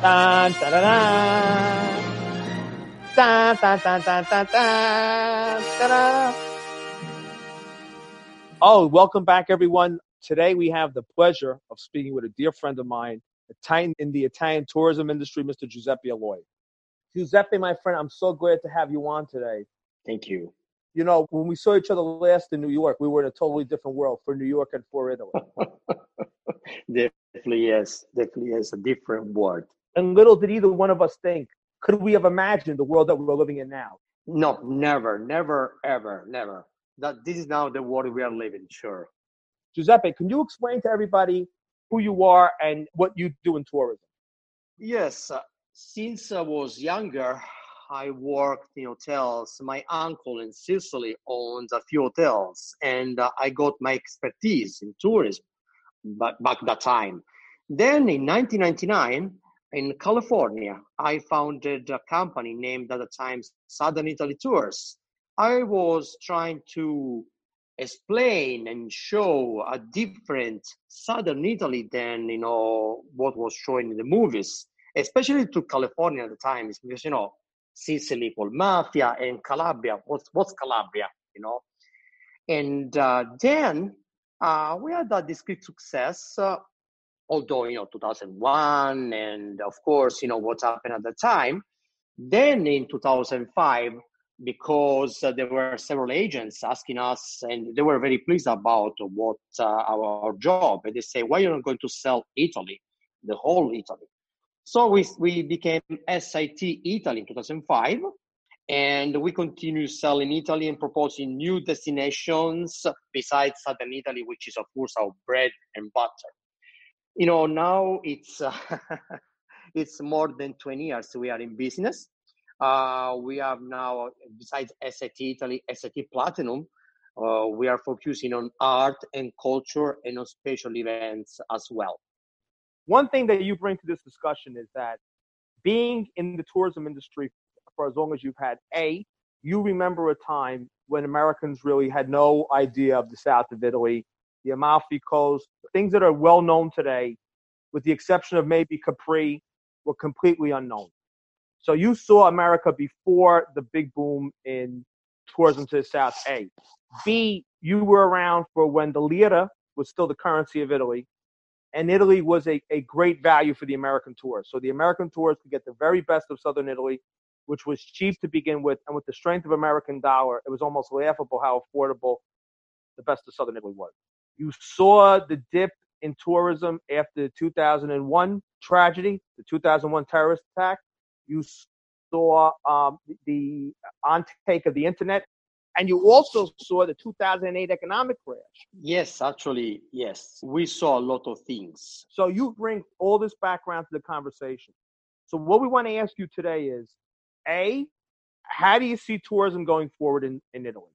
Dun. Dun, dun, dun, dun, dun, dun, dun, dun. Oh, welcome back, everyone. Today we have the pleasure of speaking with a dear friend of mine, Italian in the Italian tourism industry, Mr. Giuseppe Aloi. Giuseppe, my friend, I'm so glad to have you on today. Thank you. You know, when we saw each other last in New York, we were in a totally different world for New York and for Italy. definitely yes, definitely yes, a different world. And little did either one of us think, could we have imagined the world that we're living in now? No, never, never, ever, never. That this is now the world we are living. Sure. Giuseppe, can you explain to everybody who you are and what you do in tourism? Yes, uh, since I was younger, I worked in hotels. My uncle in Sicily owns a few hotels, and uh, I got my expertise in tourism. But back that time, then in 1999 in California, I founded a company named at the time Southern Italy Tours. I was trying to explain and show a different Southern Italy than you know what was shown in the movies, especially to California at the time, because you know Sicily called mafia and Calabria. What's what's Calabria? You know, and uh, then uh, we had a discrete success. Uh, although you know 2001 and of course you know what happened at the time. Then in 2005 because uh, there were several agents asking us and they were very pleased about what uh, our, our, job and they say why are you not going to sell italy the whole italy? So we, we became sit italy in 2005 and we continue selling italy and proposing new destinations besides southern italy which is of course our bread and butter you know now it's uh, it's more than 20 years we are in business uh, we have now besides SIT Italy, SIT Platinum, uh, we are focusing on art and culture and on special events as well. One thing that you bring to this discussion is that being in the tourism industry for as long as you've had, A, you remember a time when Americans really had no idea of the south of Italy the Amalfi Coast, things that are well known today, with the exception of maybe Capri, were completely unknown. So you saw America before the big boom in tourism to the south. A, B, you were around for when the lira was still the currency of Italy, and Italy was a, a great value for the American tourists. So the American tourists could get the very best of southern Italy, which was cheap to begin with, and with the strength of American dollar, it was almost laughable how affordable the best of southern Italy was. You saw the dip in tourism after the 2001 tragedy, the 2001 terrorist attack. You saw um, the ontake of the internet, and you also saw the 2008 economic crash. Yes, actually, yes. We saw a lot of things. So you bring all this background to the conversation. So what we want to ask you today is, A, how do you see tourism going forward in, in Italy?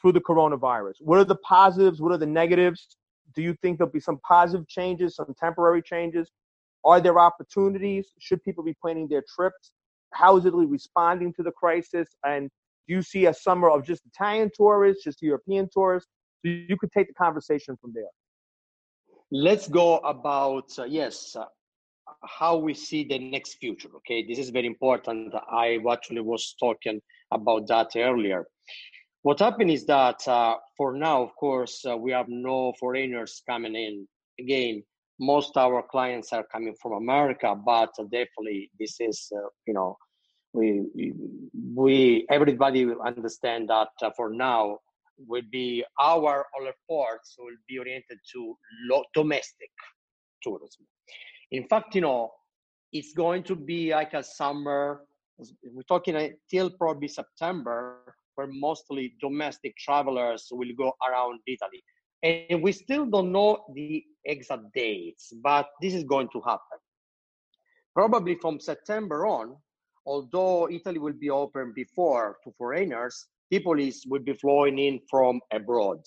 Through the coronavirus? What are the positives? What are the negatives? Do you think there'll be some positive changes, some temporary changes? Are there opportunities? Should people be planning their trips? How is Italy responding to the crisis? And do you see a summer of just Italian tourists, just European tourists? So you could take the conversation from there. Let's go about, uh, yes, uh, how we see the next future. Okay, this is very important. I actually was talking about that earlier. What happened is that uh, for now, of course, uh, we have no foreigners coming in. Again, most our clients are coming from America, but definitely this is, uh, you know, we, we everybody will understand that uh, for now will be our all ports will be oriented to lo- domestic tourism. In fact, you know, it's going to be like a summer. We're talking until probably September where mostly domestic travelers will go around Italy. And we still don't know the exact dates, but this is going to happen. Probably from September on, although Italy will be open before to foreigners, people is, will be flowing in from abroad.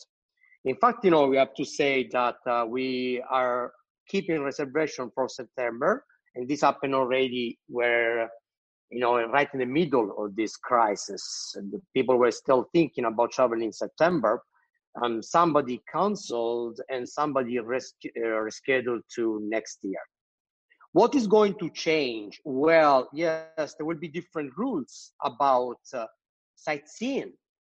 In fact, you know, we have to say that uh, we are keeping reservation for September, and this happened already where, you know, right in the middle of this crisis, people were still thinking about traveling in September. Um, somebody canceled and somebody uh, rescheduled to next year. What is going to change? Well, yes, there will be different rules about uh, sightseeing,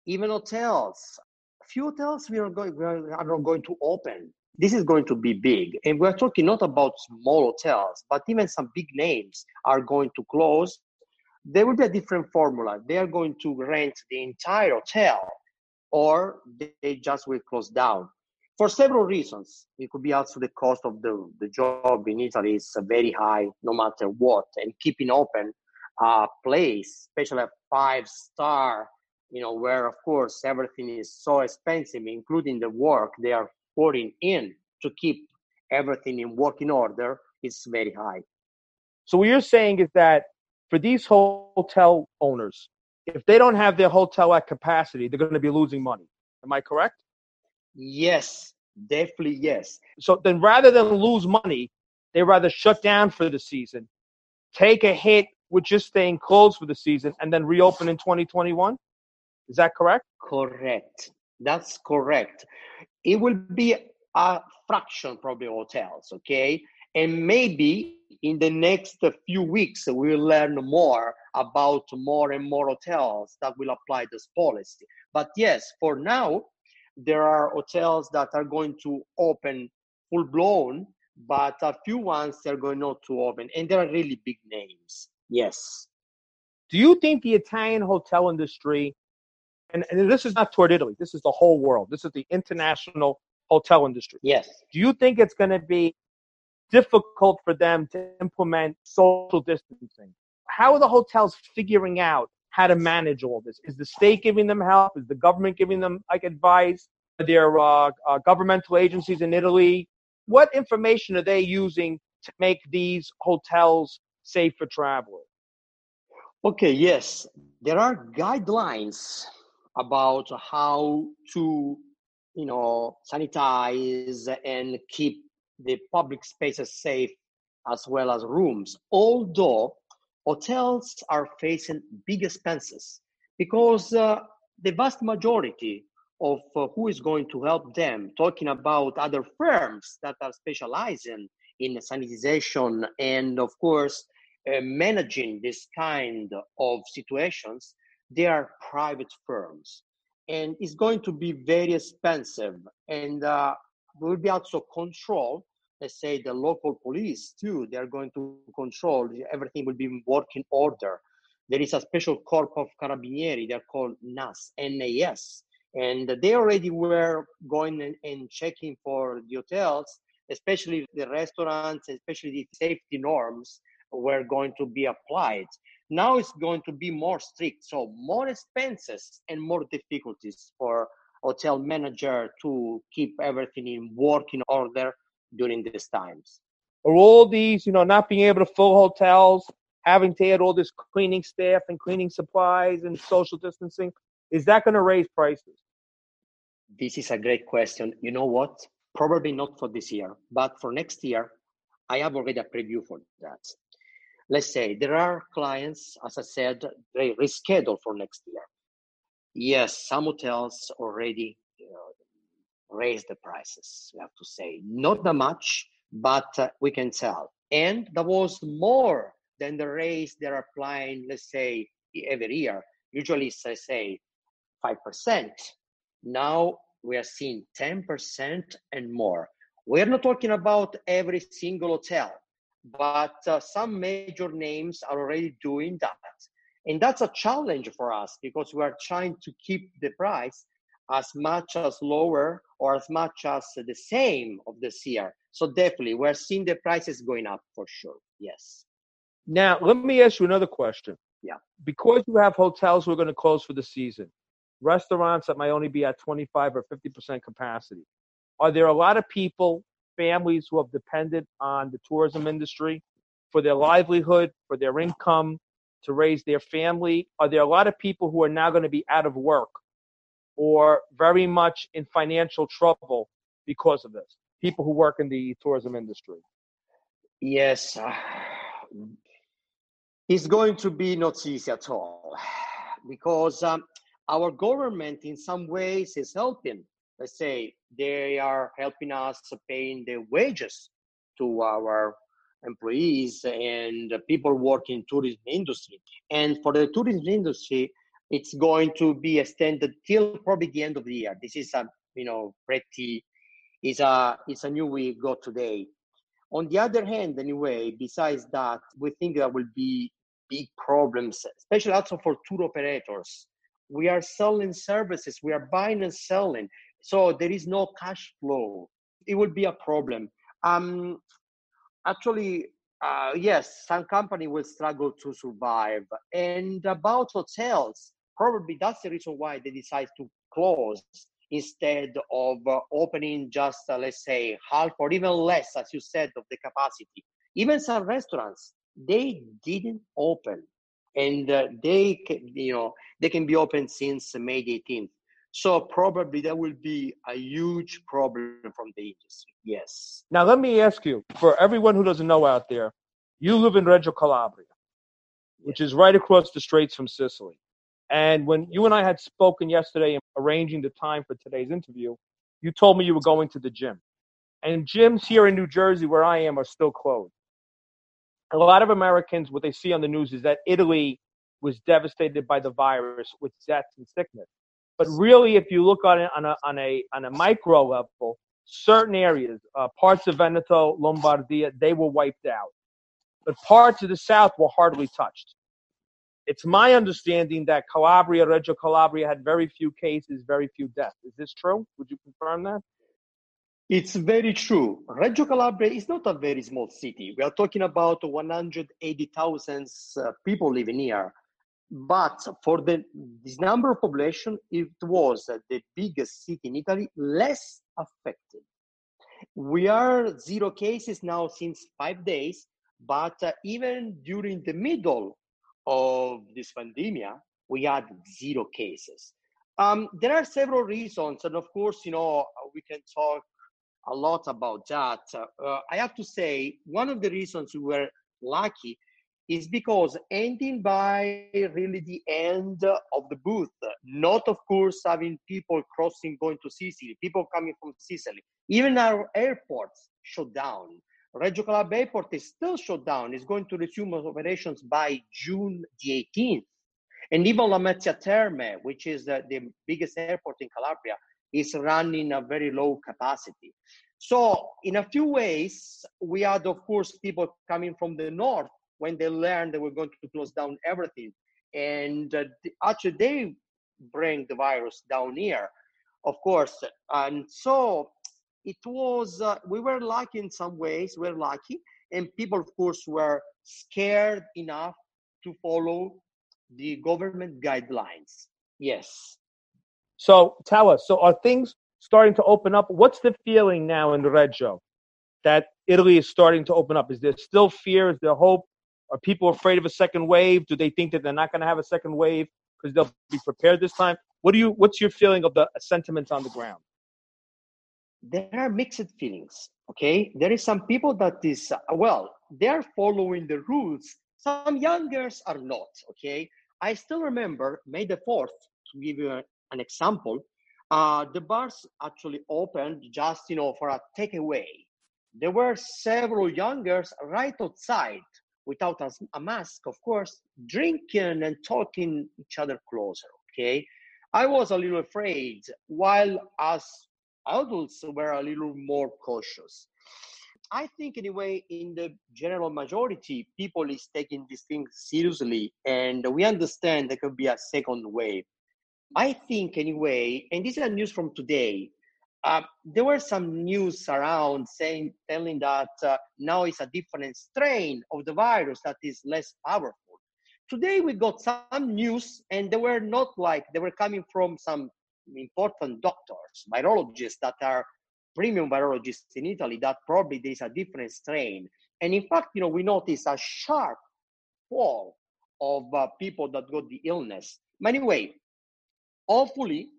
even hotels. A few hotels we are going we are not going to open. This is going to be big, and we're talking not about small hotels, but even some big names are going to close. There will be a different formula. They are going to rent the entire hotel, or they just will close down for several reasons. It could be also the cost of the, the job in Italy is very high, no matter what. And keeping open a place, especially a five star, you know, where of course everything is so expensive, including the work they are putting in to keep everything in working order, is very high. So what you're saying is that for these hotel owners, if they don't have their hotel at capacity, they're going to be losing money. Am I correct? Yes, definitely yes. So then rather than lose money, they rather shut down for the season, take a hit with just staying closed for the season, and then reopen in 2021. Is that correct? Correct. That's correct. It will be a fraction probably hotels, okay? And maybe in the next few weeks we'll learn more about more and more hotels that will apply this policy. But yes, for now, there are hotels that are going to open full blown, but a few ones they're going not to open, and they are really big names. Yes. Do you think the Italian hotel industry, and, and this is not toward Italy, this is the whole world, this is the international hotel industry. Yes. Do you think it's going to be difficult for them to implement social distancing? How are the hotels figuring out how to manage all this? Is the state giving them help? Is the government giving them like advice? Are there uh, uh, governmental agencies in Italy? What information are they using to make these hotels safe for travelers? Okay, yes, there are guidelines about how to, you know, sanitize and keep the public spaces safe as well as rooms. Although hotels are facing big expenses because uh, the vast majority of uh, who is going to help them, talking about other firms that are specializing in sanitization and, of course, uh, managing this kind of situations, they are private firms. And it's going to be very expensive and uh, will be also control let's say the local police too they're going to control. Everything will be in working order. There is a special corps of carabinieri they're called NAS NAS and they already were going and, and checking for the hotels especially the restaurants especially the safety norms were going to be applied. Now it's going to be more strict so more expenses and more difficulties for hotel manager to keep everything in working order during these times. Are all these, you know, not being able to fill hotels, having to add all this cleaning staff and cleaning supplies and social distancing, is that going to raise prices? This is a great question. You know what? Probably not for this year, but for next year, I have already a preview for that. Let's say there are clients, as I said, they reschedule for next year. Yes, some hotels already raise the prices, we have to say. Not that much, but uh, we can tell. And that was more than the raise they're applying, let's say, every year. Usually, I say 5%. Now we are seeing 10% and more. We're not talking about every single hotel, but uh, some major names are already doing that. And that's a challenge for us because we are trying to keep the price as much as lower or as much as the same of this year. So definitely, we're seeing the prices going up for sure. Yes. Now, let me ask you another question. Yeah. Because you have hotels who are going to close for the season, restaurants that might only be at 25 or 50% capacity, Are there a lot of people, families who have depended on the tourism industry for their livelihood, for their income, to raise their family? Are there a lot of people who are now going to be out of work or very much in financial trouble because of this? People who work in the tourism industry. Yes, uh, it's going to be not easy at all because um, our government, in some ways, is helping. Let's say they are helping us paying the wages to our employees and people working tourism industry. And for the tourism industry, it's going to be extended till probably the end of the year. This is a you know pretty is a it's a new we got today. On the other hand, anyway, besides that, we think there will be big problems, especially also for tour operators. We are selling services, we are buying and selling, so there is no cash flow. It will be a problem. Um, actually, uh, yes, some company will struggle to survive. And about hotels, probably that's the reason why they decide to close instead of uh, opening just uh, let's say half or even less as you said of the capacity. Even some restaurants they didn't open and uh, they can, you know they can be open since may 18th so probably that will be a huge problem from the industry yes. Now let me ask you for everyone who doesn't know out there you live in reggio calabria which is right across the straits from sicily and when you and I had spoken yesterday, arranging the time for today's interview, you told me you were going to the gym. And gyms here in New Jersey, where I am, are still closed. A lot of Americans, what they see on the news is that Italy was devastated by the virus with deaths and sickness. But really, if you look on it on a, on a, on a micro level, certain areas, uh, parts of Veneto, Lombardia, they were wiped out. But parts of the south were hardly touched. It's my understanding that Calabria, Reggio Calabria, had very few cases, very few deaths. Is this true? Would you confirm that? It's very true. Reggio Calabria is not a very small city. We are talking about 180,000 uh, people living here. But for the, this number of population, it was uh, the biggest city in Italy, less affected. We are zero cases now since five days, but uh, even during the middle of this pandemic, we had zero cases. Um, there are several reasons, and of course, you know, we can talk a lot about that. Uh, I have to say, one of the reasons we were lucky is because ending by really the end of the booth, not of course having people crossing going to Sicily, people coming from Sicily, even our airports shut down. Reggio Calabria Airport is still shut down. It's going to resume operations by June the 18th. And even Lamezia Terme, which is uh, the biggest airport in Calabria, is running a very low capacity. So, in a few ways, we had, of course, people coming from the north when they learned they were going to close down everything. And uh, actually, they bring the virus down here, of course. And so, it was uh, we were lucky in some ways we're lucky and people of course were scared enough to follow the government guidelines. Yes. So tell us so are things starting to open up? What's the feeling now in reggio that italy is starting to open up? Is there still fear? Is there hope? Are people afraid of a second wave? Do they think that they're not going to have a second wave because they'll be prepared this time? What do you what's your feeling of the sentiments on the ground there are mixed feelings okay? There is some people that is well they're following the rules. Some youngers are not okay? I still remember may the 4th to give you a, an example uh, the bars actually opened just you know for a takeaway. There were several youngers right outside without a, a mask of course drinking and talking each other closer okay? I was a little afraid while as adults were a little more cautious. I think anyway, in the general majority, people is taking this thing seriously, and we understand there could be a second wave. I think anyway, and this is news from today. Uh, there were some news around saying, telling that uh, now it's a different strain of the virus that is less powerful. Today we got some news, and they were not like they were coming from some important doctors, virologists that are premium virologists in Italy that probably there's a different strain. And in fact, you know, we notice a sharp fall of uh, people that got the illness. But anyway, hopefully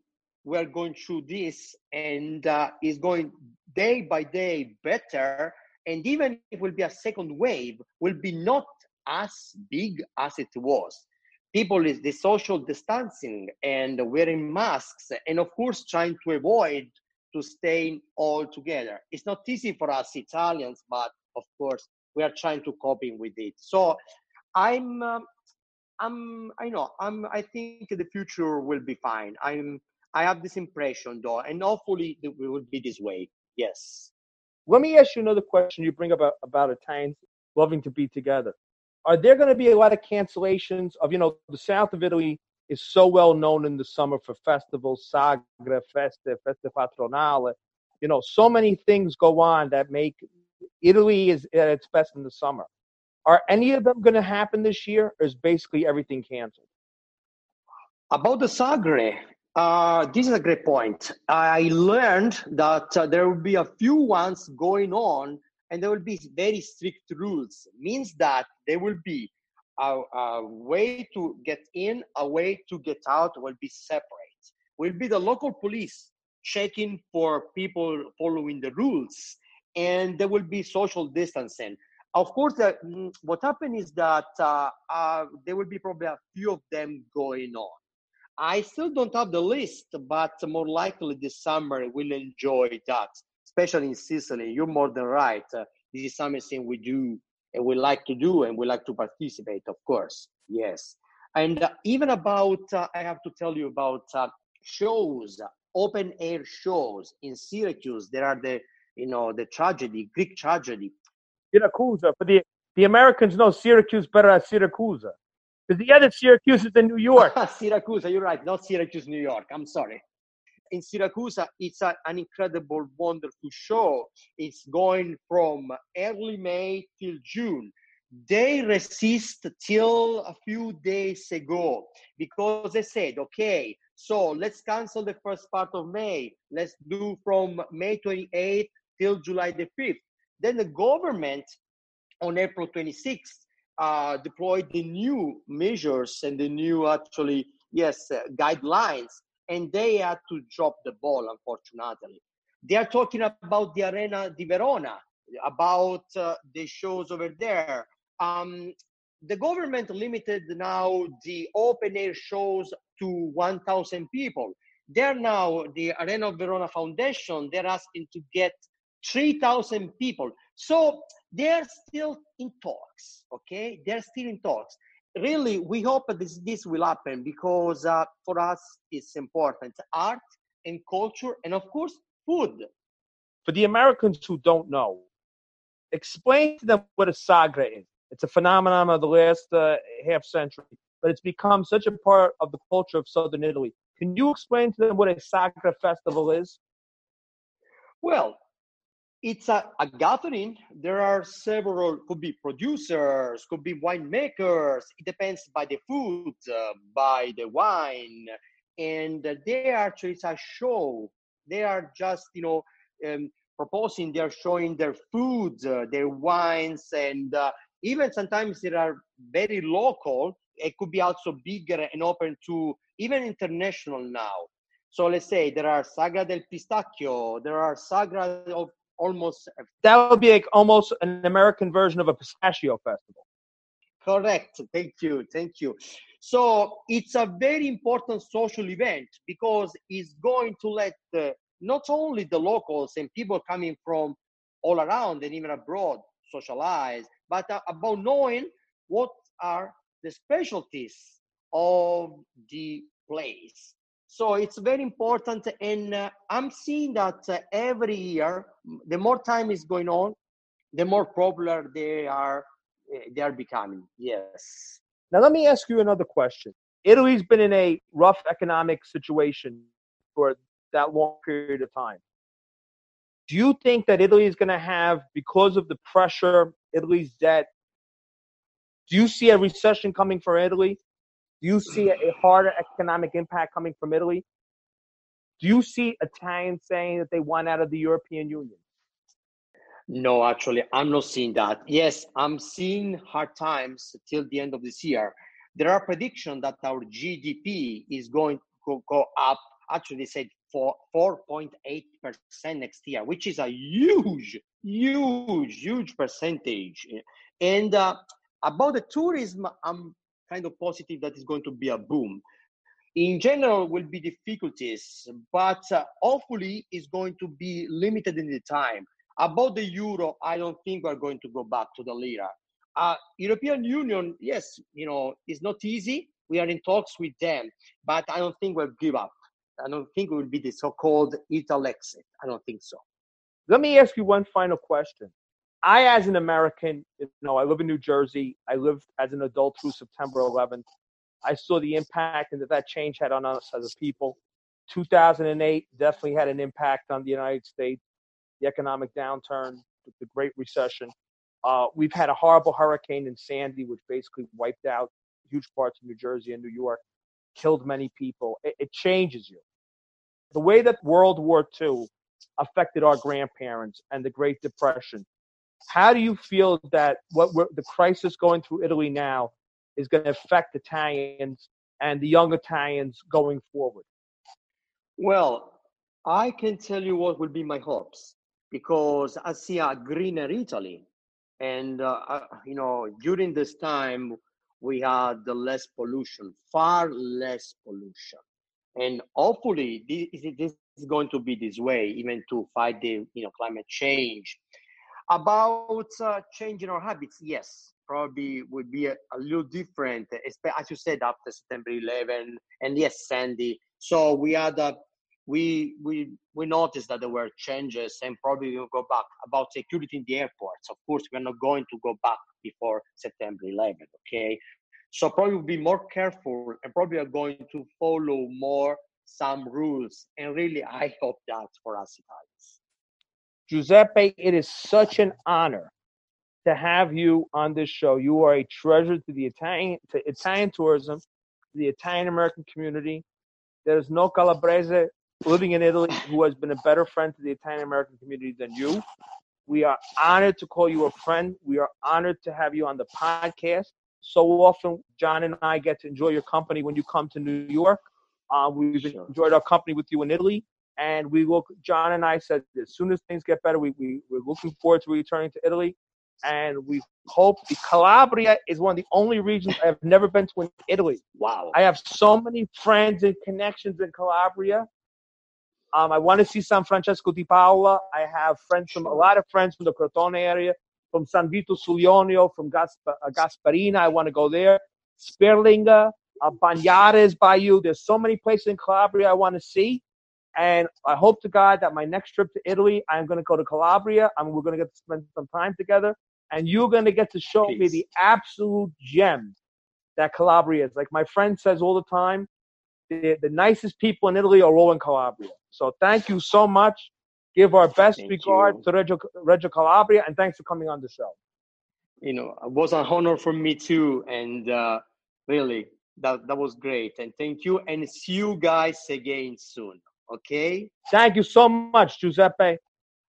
we're going through this and uh, is going day by day better. And even if it will be a second wave, will be not as big as it was. People is the social distancing and wearing masks, and of course trying to avoid to stay all together. It's not easy for us Italians, but of course we are trying to coping with it. So I'm, um, I'm, I know, I'm, I think the future will be fine. I'm, I have this impression though, and hopefully it will be this way. Yes. Let me ask you another question. You bring up about, about Italians loving to be together. Are there going to be a lot of cancellations of, you know, the south of Italy is so well known in the summer for festivals, Sagre, Feste, Feste Patronale. You know, so many things go on that make Italy is at its best in the summer. Are any of them going to happen this year, or is basically everything canceled? About the Sagre, uh, this is a great point. I learned that uh, there will be a few ones going on, and there will be very strict rules. Means that there will be a, a way to get in, a way to get out will be separate. Will be the local police checking for people following the rules, and there will be social distancing. Of course, uh, what happened is that uh, uh, there will be probably a few of them going on. I still don't have the list, but more likely this summer we'll enjoy that, especially in Sicily. You're more than right. Uh, this is something we do and we like to do and we like to participate, of course. Yes. And uh, even about, uh, I have to tell you about uh, shows, open air shows in Syracuse. There are the, you know, the tragedy, Greek tragedy. Syracuse. For the, the Americans know Syracuse better as Syracuse. Because the other Syracuse is in New York. Syracuse, you're right. Not Syracuse, New York. I'm sorry in Syracuse, it's a, an incredible, wonderful show. It's going from early May till June. They resist till a few days ago because they said, okay, so let's cancel the first part of May. Let's do from May 28th till July the 5th. Then the government on April 26th uh, deployed the new measures and the new actually, yes, uh, guidelines and they had to drop the ball, unfortunately. They are talking about the Arena di Verona, about uh, the shows over there. Um, the government limited now the open air shows to 1,000 people. They're now, the Arena of Verona Foundation, they're asking to get 3,000 people. So they're still in talks, okay? They're still in talks really we hope this this will happen because uh, for us it's important. Art and culture and of course food. For the americans who don't know explain to them what a sagre is. It's a phenomenon of the last uh, half century but it's become such a part of the culture of southern italy. Can you explain to them what a sagre festival is? Well it's a, a gathering. There are several, could be producers, could be winemakers. It depends by the food, uh, by the wine. And they are actually, it's a show. They are just, you know, um, proposing, they're showing their food, uh, their wines, and uh, even sometimes they are very local. It could be also bigger and open to even international now. So let's say there are Sagra del Pistacchio, there are Sagra of almost that would be like almost an American version of a pistachio festival. Correct. Thank you. Thank you. So it's a very important social event because it's going to let the, not only the locals and people coming from all around and even abroad socialize, but uh, about knowing what are the specialties of the place. So it's very important, and uh, I'm seeing that uh, every year, the more time is going on, the more popular they are. Uh, they are becoming. Yes. Now let me ask you another question. Italy's been in a rough economic situation for that long period of time. Do you think that Italy is going to have, because of the pressure, Italy's debt? Do you see a recession coming for Italy? Do you see a harder economic impact coming from Italy? Do you see Italians saying that they want out of the European Union? No, actually, I'm not seeing that. Yes, I'm seeing hard times till the end of this year. There are predictions that our GDP is going to go up. Actually, they said for 4.8% next year, which is a huge, huge, huge percentage. And uh, about the tourism, I'm kind of positive that it's going to be a boom. In general, will be difficulties, but uh, hopefully it's going to be limited in the time. About the euro, I don't think we're going to go back to the lira. Uh, European Union, yes, you know, it's not easy. We are in talks with them, but I don't think we'll give up. I don't think it will be the so-called Italexit. I don't think so. Let me ask you one final question. I, as an American, you know, I live in New Jersey. I lived as an adult through September 11th. I saw the impact and that that change had on us as a people. 2008 definitely had an impact on the United States. The economic downturn, the Great Recession. Uh, we've had a horrible hurricane in Sandy, which basically wiped out huge parts of New Jersey and New York, killed many people. It, it changes you. The way that World War II affected our grandparents and the Great Depression how do you feel that what the crisis going through Italy now is going to affect Italians and the young Italians going forward? Well, I can tell you what will be my hopes because I see a greener Italy. And, uh, uh you know, during this time, we had the less pollution, far less pollution. And hopefully, this, this is going to be this way, even to fight the, you know, climate change about uh, changing our habits, yes, probably would be a, a, little different, as you said, after September 11, and yes, Sandy. So we had a, we we we noticed that there were changes, and probably we'll go back about security in the airports. Of course, we're not going to go back before September 11. Okay, so probably we'll be more careful, and probably are going to follow more some rules. And really, I hope that for us Italians. Giuseppe, it is such an honor to have you on this show. You are a treasure to the Italian to Italian tourism, to the Italian American community. There's no Calabrese living in Italy who has been a better friend to the Italian American community than you. We are honored to call you a friend. We are honored to have you on the podcast. So often, John and I get to enjoy your company when you come to New York. Uh, we've sure. enjoyed our company with you in Italy and we look, John and I said as soon as things get better, we, we we're looking forward to returning to Italy, and we hope the Calabria is one of the only regions I have never been to in Italy. Wow! I have so many friends and connections in Calabria. Um, I want to see San Francesco di Paola. I have friends from a lot of friends from the Crotone area, from San Vito sul Jonio, from Gasp- uh, Gasperina. I want to go there. Sperlinga, uh, Bagnares Bayou. There's so many places in Calabria I want to see. And I hope to God that my next trip to Italy, I'm going to go to Calabria. and we're going to get to spend some time together. And you're going to get to show Peace. me the absolute gem that Calabria is. Like my friend says all the time, the, the nicest people in Italy are all in Calabria. So thank you so much. Give our best thank regard you. to Reggio, Reggio Calabria, and thanks for coming on the show. You know, it was an honor for me too, and uh, really, that that was great. And thank you, and see you guys again soon. Ok? Thank you so much, Giuseppe.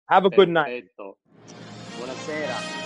Have a Perfetto. good night. Buonasera.